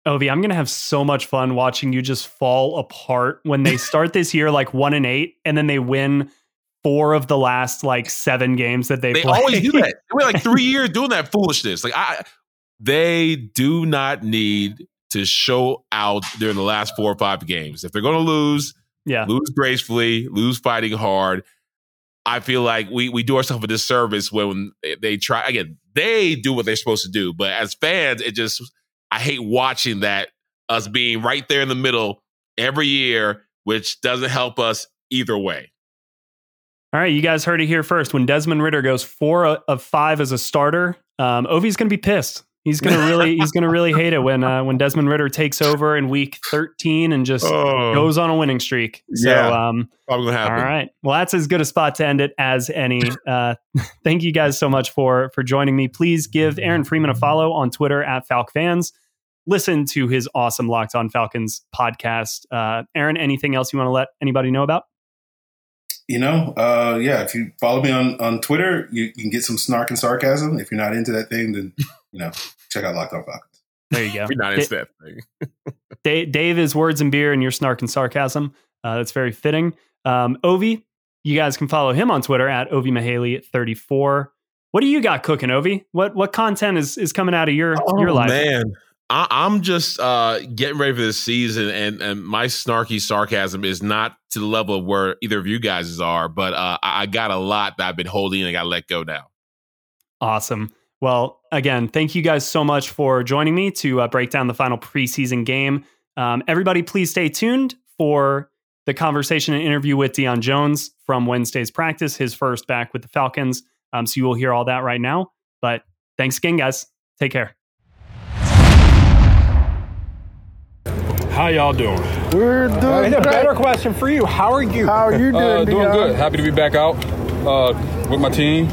Ovie, I'm gonna have so much fun watching you just fall apart when they *laughs* start this year like one and eight, and then they win four of the last like seven games that they. They play. always do that. We're like three *laughs* years doing that foolishness. Like I, they do not need to show out during the last four or five games. If they're going to lose, yeah, lose gracefully, lose fighting hard. I feel like we we do ourselves a disservice when they try again. They do what they're supposed to do, but as fans, it just I hate watching that us being right there in the middle every year, which doesn't help us either way. All right, you guys heard it here first. When Desmond Ridder goes four of five as a starter, um, Ovie's going to be pissed. He's gonna really he's gonna really hate it when uh, when Desmond Ridder takes over in week 13 and just oh. goes on a winning streak. So yeah, um probably gonna happen. All right. Well, that's as good a spot to end it as any. *laughs* Uh, thank you guys so much for for joining me. Please give Aaron Freeman a follow on Twitter at FalcFans. Listen to his awesome Locked On Falcons podcast. Uh, Aaron, anything else you want to let anybody know about? You know, uh, yeah. If you follow me on on Twitter, you, you can get some snark and sarcasm. If you're not into that thing, then you know *laughs* check out Locked On Falcons. There you go. We're not into that thing. *laughs* Dave, Dave is words and beer, and your snark and sarcasm. Uh, that's very fitting. Um, Ovie, you guys can follow him on Twitter at Ovie Mughelli 34. What do you got cooking, Ovie? What what content is is coming out of your oh, your life? Man, I, am just uh, getting ready for this season, and and my snarky sarcasm is not to the level of where either of you guys are, but uh, I got a lot that I've been holding and I got to let go now. Awesome. Well, again, thank you guys so much for joining me to uh, break down the final preseason game. Um, everybody, please stay tuned for the conversation and interview with Deion Jones from Wednesday's practice, his first back with the Falcons. Um, so you will hear all that right now. But thanks again, guys. Take care. How y'all doing? We're doing uh, a better question for you. How are you? How are you doing? Uh, doing good. Happy to be back out uh, with my team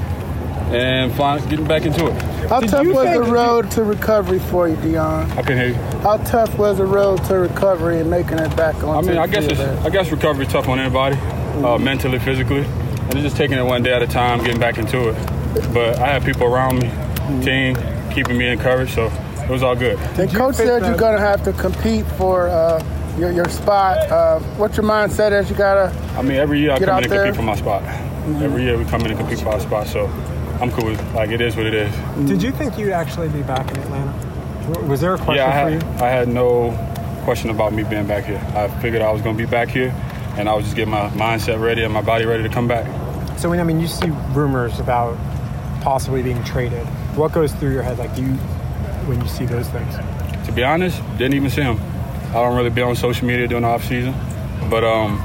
and flying, getting back into it. How Did tough was the road to recovery for you, Deion? I can hear you. How tough was the road to recovery and making it back on? I mean, I guess it's, I guess recovery tough on anybody, uh, mm-hmm. uh, mentally, physically, and just taking it one day at a time, getting back into it. But I have people around me, mm-hmm. team, keeping me encouraged, so it was all good. The coach said you're going to have to compete for. Uh, your, your spot. Uh, what's your mindset as you gotta? I mean, every year I come in and there? compete for my spot. Mm-hmm. Every year we come in and compete for our spot. So I'm cool with like it is what it is. Did you think you'd actually be back in Atlanta? Was there a question yeah, I had, for you? I had no question about me being back here. I figured I was going to be back here, and I was just getting my mindset ready and my body ready to come back. So, when I mean, you see rumors about possibly being traded. What goes through your head, like, do you when you see those things? To be honest, didn't even see them. I don't really be on social media during the off season, but um,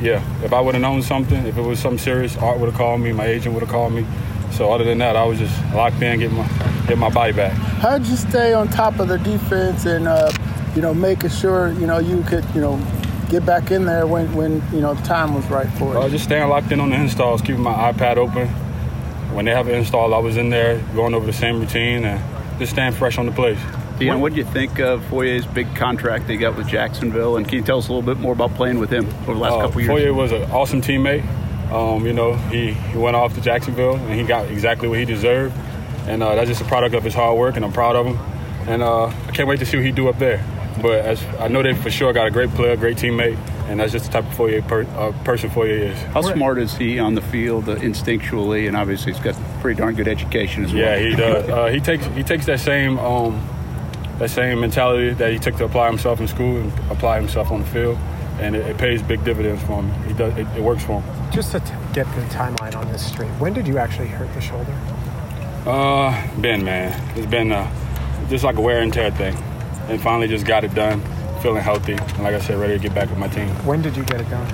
yeah, if I would have known something, if it was something serious, Art would have called me, my agent would have called me, so other than that, I was just locked in, getting my getting my body back. How'd you stay on top of the defense and uh, you know making sure you know you could you know get back in there when when you know the time was right for it? Uh, just staying locked in on the installs, keeping my iPad open. When they have an install, I was in there going over the same routine and just staying fresh on the place. Deion, what do you think of Foye's big contract they got with Jacksonville? And can you tell us a little bit more about playing with him over the last uh, couple years? Foye was an awesome teammate. Um, you know, he, he went off to Jacksonville and he got exactly what he deserved. And uh, that's just a product of his hard work, and I'm proud of him. And uh, I can't wait to see what he do up there. But as I know they for sure got a great player, great teammate, and that's just the type of Foye per, uh, person Foye is. How smart is he on the field uh, instinctually, and obviously he's got pretty darn good education as well. Yeah, he does. Uh, he takes he takes that same um, that same mentality that he took to apply himself in school and apply himself on the field and it, it, pays big dividends for him. He does it, it works for him. Just to t- get the timeline on this straight, when did you actually hurt the shoulder? Uh, been man, it's been uh, just like a wear and tear thing, and finally just got it done, feeling healthy, and like I said, ready to get back with my team. When did you get it done?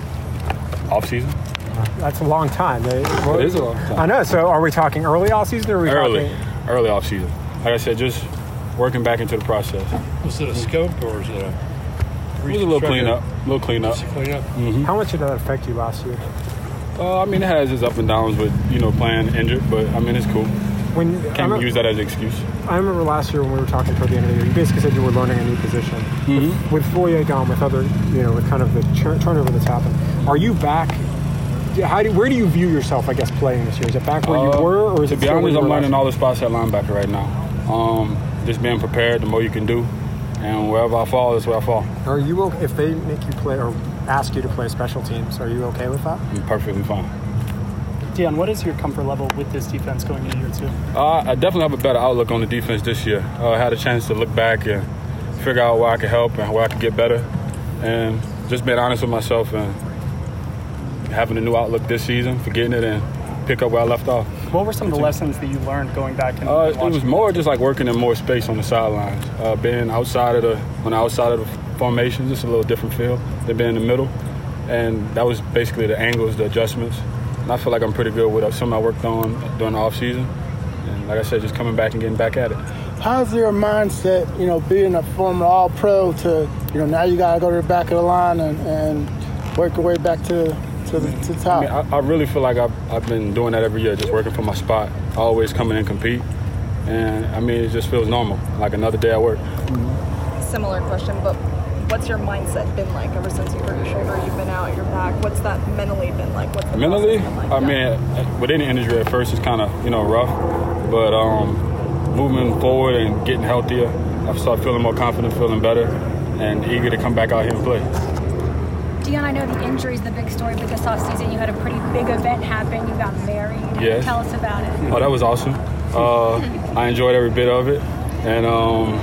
Off season. That's a long time. It, well, it is a long time. I know. So, are we talking early off season or are we early? Talking... Early off season. Like I said, just working back into the process. Was it a scope or was it a it was a little cleanup. A little cleanup. Cleanup. Mm-hmm. How much did that affect you last year? Uh, I mean, it has its up and downs with you know playing injured, but I mean it's cool. When can't use that as an excuse. I remember last year when we were talking toward the end of the year, you basically said you were learning a new position. Mm-hmm. With, with gone, with other, you know, with kind of the turnover that's happened, are you back? How do, where do you view yourself, I guess, playing this year? Is it back where uh, you were, or is to it? To be honest, I'm learning all the spots at linebacker right now. Um, just being prepared, the more you can do and wherever I fall, that's where I fall. Are you okay if they make you play or ask you to play special teams? Are you okay with that? I'm perfectly fine. Deion, what is your comfort level with this defense going into year two? Uh, I definitely have a better outlook on the defense this year. Uh, I had a chance to look back and figure out where I could help and where I could get better, and just being honest with myself and having a new outlook this season, forgetting it and pick up where I left off. What were some of the lessons that you learned going back and uh, it was more just like working in more space on the sidelines, uh, being outside of the on the outside of the formation, just a little different feel than being in the middle, and that was basically the angles, the adjustments. And I feel like I'm pretty good with something I worked on during the off season, and like I said, just coming back and getting back at it. How's your mindset, you know, being a former All Pro to, you know, now you got to go to the back of the line and, and work your way back to to the, to top? I, mean, I, I, really feel like I've, I've been doing that every year, just working for my spot, always coming and compete. And I mean, it just feels normal, like another day at work. Similar question, but what's your mindset been like ever since you hurt your shoulder? You've been out, you're back. What's that mentally been like? What's the mentally? Like? I mean, with any injury at first, it's kind of you know rough, but um, moving forward and getting healthier, I start feeling more confident, feeling better, and eager to come back out here and play. Deion, I know the injury is the big story, but this offseason you had a pretty big event happen. You got married. Yes. Tell us about it. Oh, that was awesome. Uh, I enjoyed every bit of it. And um,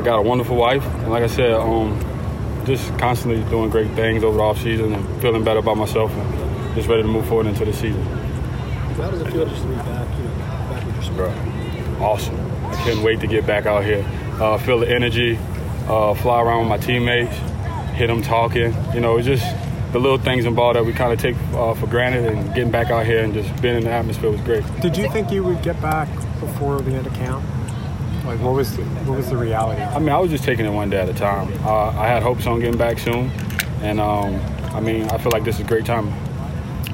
I got a wonderful wife. And like I said, um, just constantly doing great things over the offseason and feeling better about myself and just ready to move forward into the season. How does it feel just to be back, you know, back with your Bro, awesome. I couldn't wait to get back out here. Uh, feel the energy, uh, fly around with my teammates hit them talking. You know, it's just the little things in ball that we kind of take uh, for granted and getting back out here and just being in the atmosphere was great. Did you think you would get back before the end of camp? Like, what was the, what was the reality? I mean, I was just taking it one day at a time. Uh, I had hopes on getting back soon, and um, I mean, I feel like this is a great time.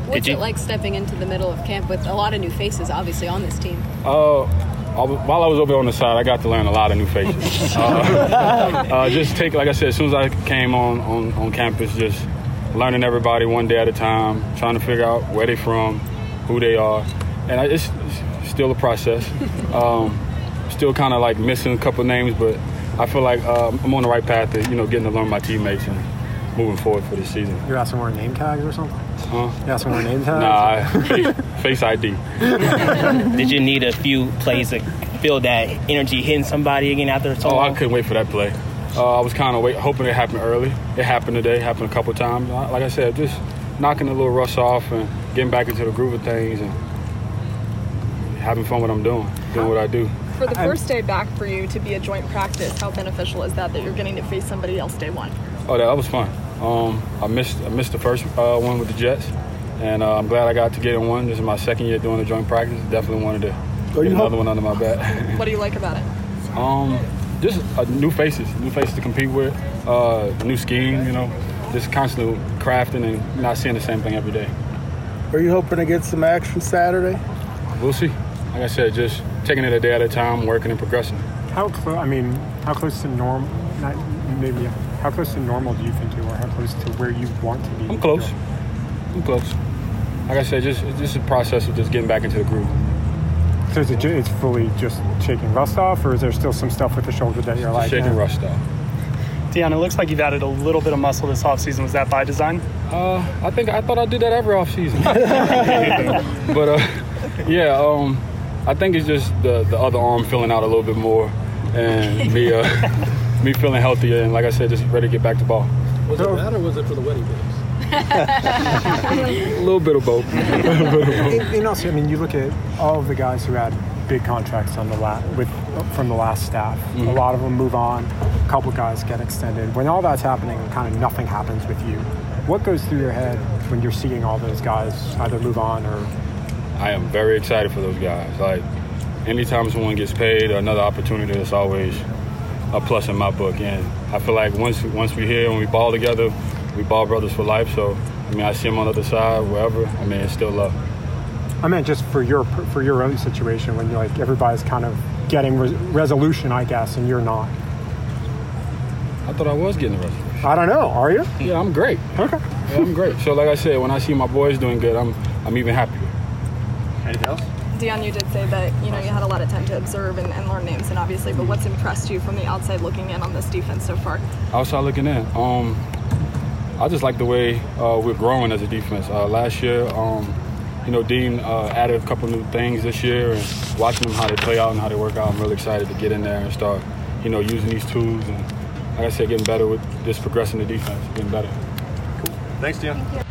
What's it like stepping into the middle of camp with a lot of new faces, obviously, on this team? Uh, while I was over on the side, I got to learn a lot of new faces. *laughs* uh, uh, just take, like I said, as soon as I came on, on, on campus, just learning everybody one day at a time, trying to figure out where they're from, who they are, and I, it's, it's, still a process. *laughs* Um, still kind of like missing a couple names, but I feel like uh, I'm on the right path to you know getting to learn my teammates and moving forward for this season. You asking for name tags or something? Huh? You asking for name tags? Nah, *laughs* face ID. *laughs* Did you need a few plays to feel that energy hitting somebody again after so Oh, long? I couldn't wait for that play. Uh, I was kind of wait, hoping it happened early. It happened today. Happened a couple times. Like I said, just knocking a little rust off and getting back into the groove of things and having fun with what I'm doing, doing what I do. For the first day back for you to be a joint practice, how beneficial is that that you're getting to face somebody else day one? Oh, that was fun. Um, I missed I missed the first uh, one with the Jets, and uh, I'm glad I got to get in one. This is my second year doing a joint practice. Definitely wanted to get another one under my belt. *laughs* What do you like about it? Um, just uh, new faces, new faces to compete with, uh, new scheme. You know, just constantly crafting and not seeing the same thing every day. Are you hoping to get some action Saturday? We'll see. Like I said, just taking it a day at a time, working and progressing. How close? I mean, how close to normal? Not maybe. How close to normal do you think you are? How close to where you want to be? I'm close. I'm close. Like I said, just it's just a process of just getting back into the groove. So is it, ju- it's fully just shaking rust off, or is there still some stuff with the shoulder that you're like shaking eh? rust off? Deion, it looks like you've added a little bit of muscle this offseason. Was that by design? Uh, I think I thought I did that every off season. *laughs* but uh, yeah, um, I think it's just the the other arm filling out a little bit more, and me uh, *laughs* me feeling healthier, and like I said, just ready to get back to ball. Was it that or was it for the wedding days? *laughs* A little bit of both. and, and also, I mean, you look at all of the guys who had big contracts on the la- with from the last staff. Mhm. A lot of them move on. A couple guys get extended. When all that's happening, and kind of nothing happens with you. What goes through your head when you're seeing all those guys either move on or? I am very excited for those guys. Like anytime someone gets paid or another opportunity, it's always a plus in my book. And I feel like once once we're here and we ball together, we ball brothers for life. So I mean, I see them on the other side, wherever. I mean, it's still love. I meant just for your for your own situation when you're like everybody's kind of getting res- resolution, I guess, and you're not. I thought I was getting resolution. I don't know. Are you? Yeah, I'm great. Okay. Yeah, I'm great. So like I said, when I see my boys doing good, I'm I'm even happier. Anything else? Deion, you did say that you know you had a lot of time to observe and, and learn names, and obviously, but what's impressed you from the outside looking in on this defense so far? Outside looking in, um, I just like the way uh, we're growing as a defense. Uh, last year, um, you know, Dean uh, added a couple new things this year, and watching them how they play out and how they work out, I'm really excited to get in there and start, you know, using these tools and, like I said, getting better with just progressing the defense, getting better. Cool. Thanks, Deion. Thank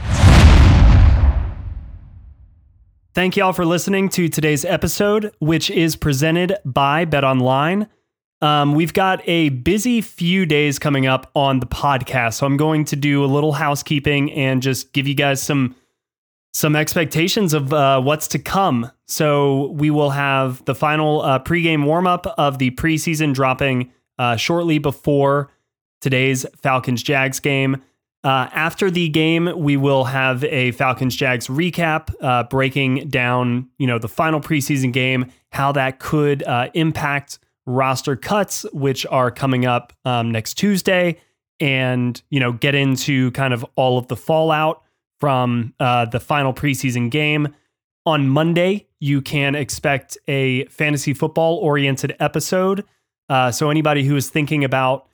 you all for listening to today's episode, which is presented by Bet Online. Um, we've got a busy few days coming up on the podcast, so I'm going to do a little housekeeping and just give you guys some some expectations of uh, what's to come. So we will have the final uh, pregame warm up of the preseason dropping uh, shortly before today's Falcons Jags game. Uh, after the game, we will have a Falcons Jags recap, uh, breaking down you know the final preseason game, how that could uh, impact roster cuts, which are coming up um, next Tuesday, and you know get into kind of all of the fallout from uh, the final preseason game. On Monday, you can expect a fantasy football oriented episode. Uh, so anybody who is thinking about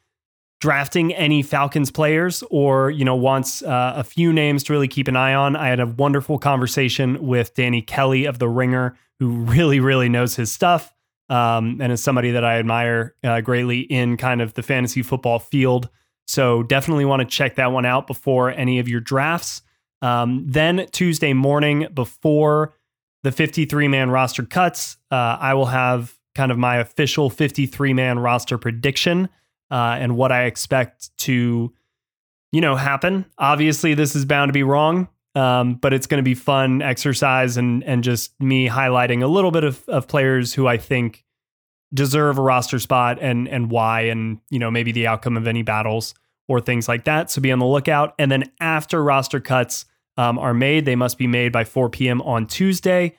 drafting any Falcons players or, you know, wants uh, a few names to really keep an eye on, I had a wonderful conversation with Danny Kelly of The Ringer, who really, really knows his stuff um, and is somebody that I admire uh, greatly in kind of the fantasy football field. So definitely want to check that one out before any of your drafts. Um, then Tuesday morning, before the 53 man roster cuts, uh, I will have kind of my official 53 man roster prediction uh, and what I expect to, you know, happen. Obviously, this is bound to be wrong, um, but it's going to be fun exercise and and just me highlighting a little bit of, of players who I think deserve a roster spot and and why, and you know maybe the outcome of any battles or things like that. So be on the lookout. And then after roster cuts um, are made, they must be made by 4 p.m. on Tuesday.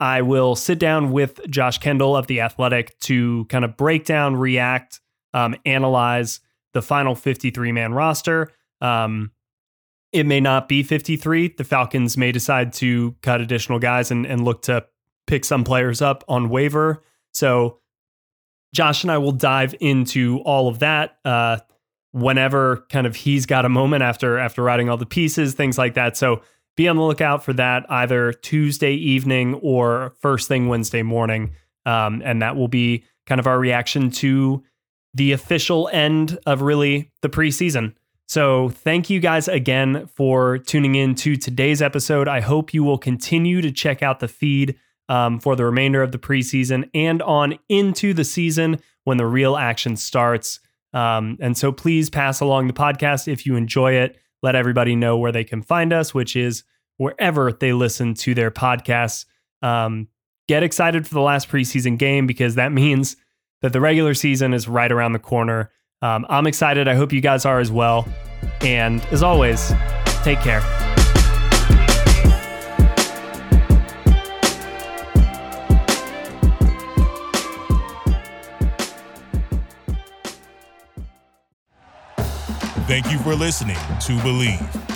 I will sit down with Josh Kendall of The Athletic to kind of break down, react, um, analyze the final 53 man roster. Um, it may not be 53. The Falcons may decide to cut additional guys and, and look to pick some players up on waiver. So, Josh and I will dive into all of that uh, whenever kind of he's got a moment after after writing all the pieces, things like that. So be on the lookout for that either Tuesday evening or first thing Wednesday morning, um, and that will be kind of our reaction to the official end of really the preseason. So, thank you guys again for tuning in to today's episode. I hope you will continue to check out the feed um, for the remainder of the preseason and on into the season when the real action starts. Um, and so, please pass along the podcast if you enjoy it. Let everybody know where they can find us, which is wherever they listen to their podcasts. Um, get excited for the last preseason game because that *laughs* means that the regular season is right around the corner. Um, I'm excited. I hope you guys are as well. And as always, take care. Thank you for listening to Bleav.